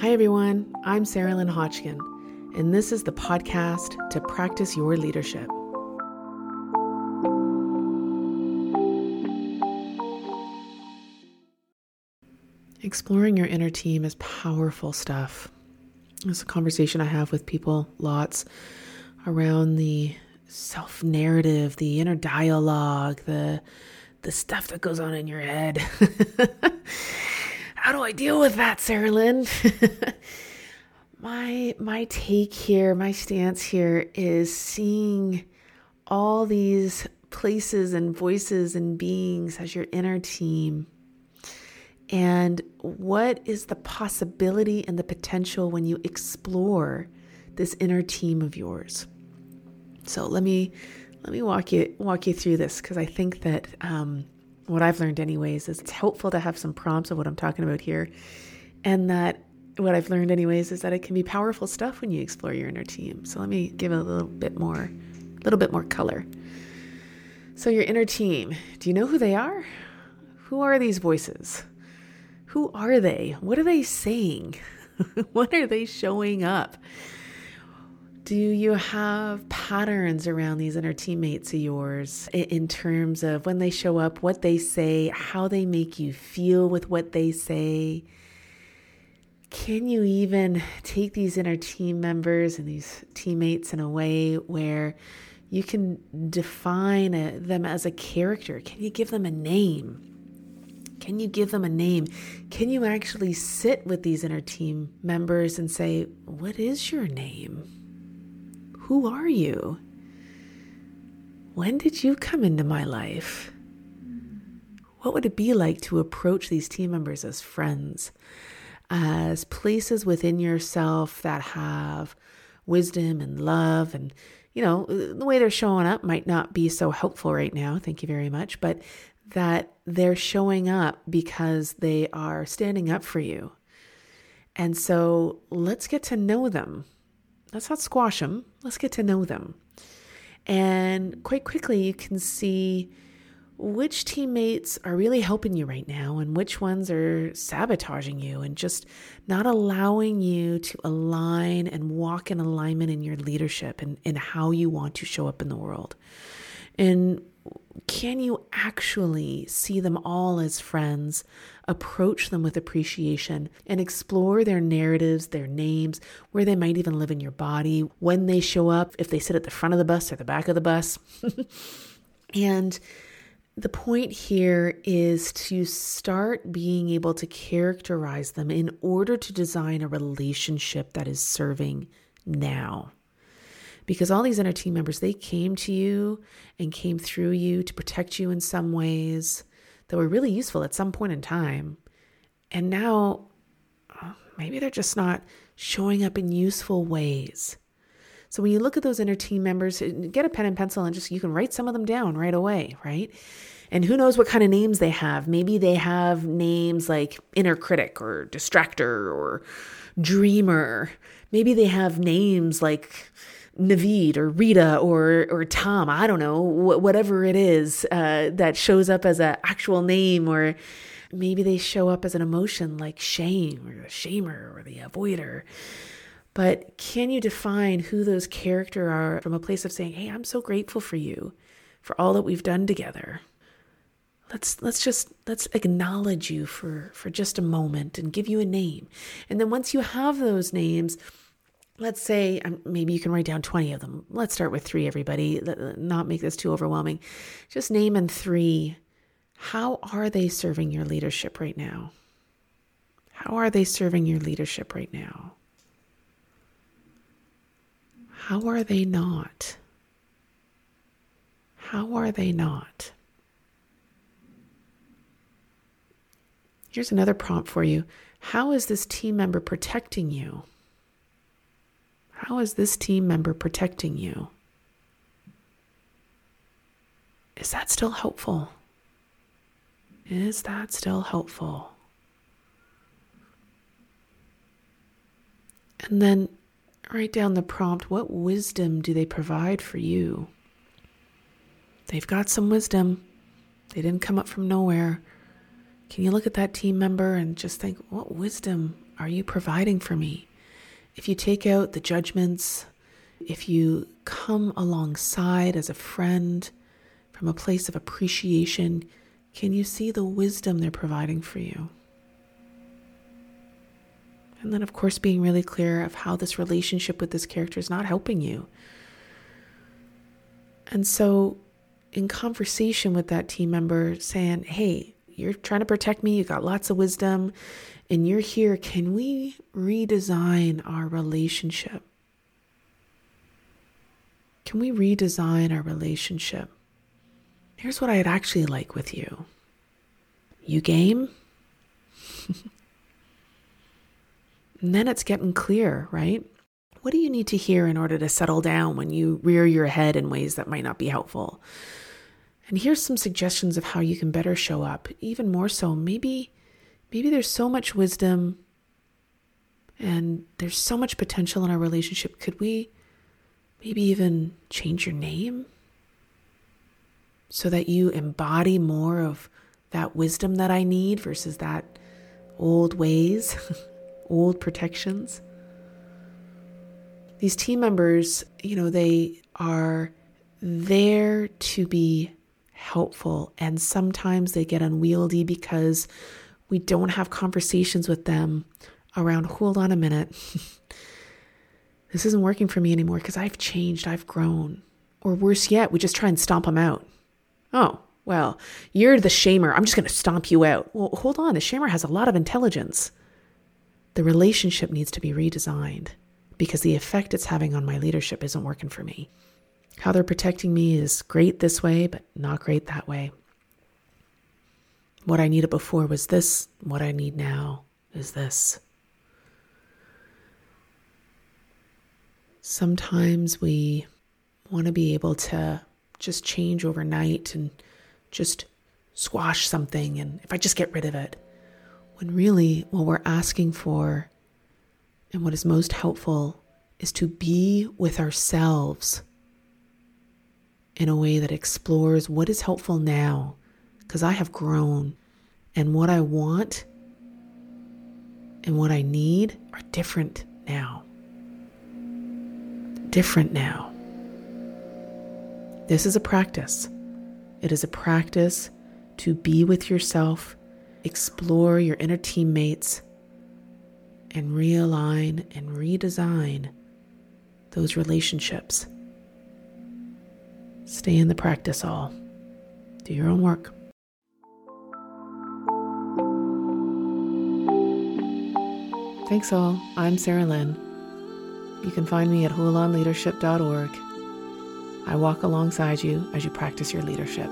Hi, everyone. I'm Sarah Lynn Hodgkin, and this is the podcast to practice your leadership. Exploring your inner team is powerful stuff. It's a conversation I have with people lots around the self narrative, the inner dialogue, the the stuff that goes on in your head. I deal with that, Sarah Lynn? my my take here, my stance here is seeing all these places and voices and beings as your inner team. And what is the possibility and the potential when you explore this inner team of yours? So let me let me walk you walk you through this because I think that um, what I've learned, anyways, is it's helpful to have some prompts of what I'm talking about here, and that what I've learned, anyways, is that it can be powerful stuff when you explore your inner team. So let me give a little bit more, a little bit more color. So your inner team, do you know who they are? Who are these voices? Who are they? What are they saying? what are they showing up? Do you have patterns around these inner teammates of yours in terms of when they show up, what they say, how they make you feel with what they say? Can you even take these inner team members and these teammates in a way where you can define a, them as a character? Can you give them a name? Can you give them a name? Can you actually sit with these inner team members and say, What is your name? Who are you? When did you come into my life? What would it be like to approach these team members as friends, as places within yourself that have wisdom and love? And, you know, the way they're showing up might not be so helpful right now. Thank you very much. But that they're showing up because they are standing up for you. And so let's get to know them let's not squash them. Let's get to know them. And quite quickly, you can see which teammates are really helping you right now and which ones are sabotaging you and just not allowing you to align and walk in alignment in your leadership and, and how you want to show up in the world. And can you actually see them all as friends, approach them with appreciation, and explore their narratives, their names, where they might even live in your body, when they show up, if they sit at the front of the bus or the back of the bus? and the point here is to start being able to characterize them in order to design a relationship that is serving now because all these inner team members they came to you and came through you to protect you in some ways that were really useful at some point in time. And now uh, maybe they're just not showing up in useful ways. So when you look at those inner team members uh, get a pen and pencil and just you can write some of them down right away right? And who knows what kind of names they have. Maybe they have names like inner critic or distractor or dreamer maybe they have names like Navid or Rita or or Tom, I don't know, wh- whatever it is uh, that shows up as an actual name, or maybe they show up as an emotion like shame or the shamer or the avoider. But can you define who those character are from a place of saying, "Hey, I'm so grateful for you, for all that we've done together." Let's let's just let's acknowledge you for for just a moment and give you a name. And then once you have those names, let's say um, maybe you can write down 20 of them. Let's start with three, everybody. Not make this too overwhelming. Just name in three. How are they serving your leadership right now? How are they serving your leadership right now? How are they not? How are they not? Here's another prompt for you. How is this team member protecting you? How is this team member protecting you? Is that still helpful? Is that still helpful? And then write down the prompt what wisdom do they provide for you? They've got some wisdom. They didn't come up from nowhere. Can you look at that team member and just think, what wisdom are you providing for me? If you take out the judgments, if you come alongside as a friend from a place of appreciation, can you see the wisdom they're providing for you? And then, of course, being really clear of how this relationship with this character is not helping you. And so, in conversation with that team member, saying, Hey, you're trying to protect me, you got lots of wisdom, and you're here. Can we redesign our relationship? Can we redesign our relationship? Here's what I'd actually like with you. You game? and then it's getting clear, right? What do you need to hear in order to settle down when you rear your head in ways that might not be helpful? And here's some suggestions of how you can better show up. Even more so, maybe maybe there's so much wisdom and there's so much potential in our relationship. Could we maybe even change your name so that you embody more of that wisdom that I need versus that old ways, old protections? These team members, you know, they are there to be helpful. And sometimes they get unwieldy because we don't have conversations with them around, hold on a minute. this isn't working for me anymore because I've changed, I've grown. Or worse yet, we just try and stomp them out. Oh, well, you're the shamer. I'm just going to stomp you out. Well, hold on. The shamer has a lot of intelligence. The relationship needs to be redesigned because the effect it's having on my leadership isn't working for me. How they're protecting me is great this way, but not great that way. What I needed before was this. What I need now is this. Sometimes we want to be able to just change overnight and just squash something, and if I just get rid of it. When really, what we're asking for and what is most helpful is to be with ourselves in a way that explores what is helpful now, because I have grown and what I want and what I need are different now. Different now. This is a practice. It is a practice to be with yourself, explore your inner teammates, and realign and redesign those relationships. Stay in the practice all. Do your own work. Thanks all. I'm Sarah Lynn. You can find me at hulanleadership.org. I walk alongside you as you practice your leadership.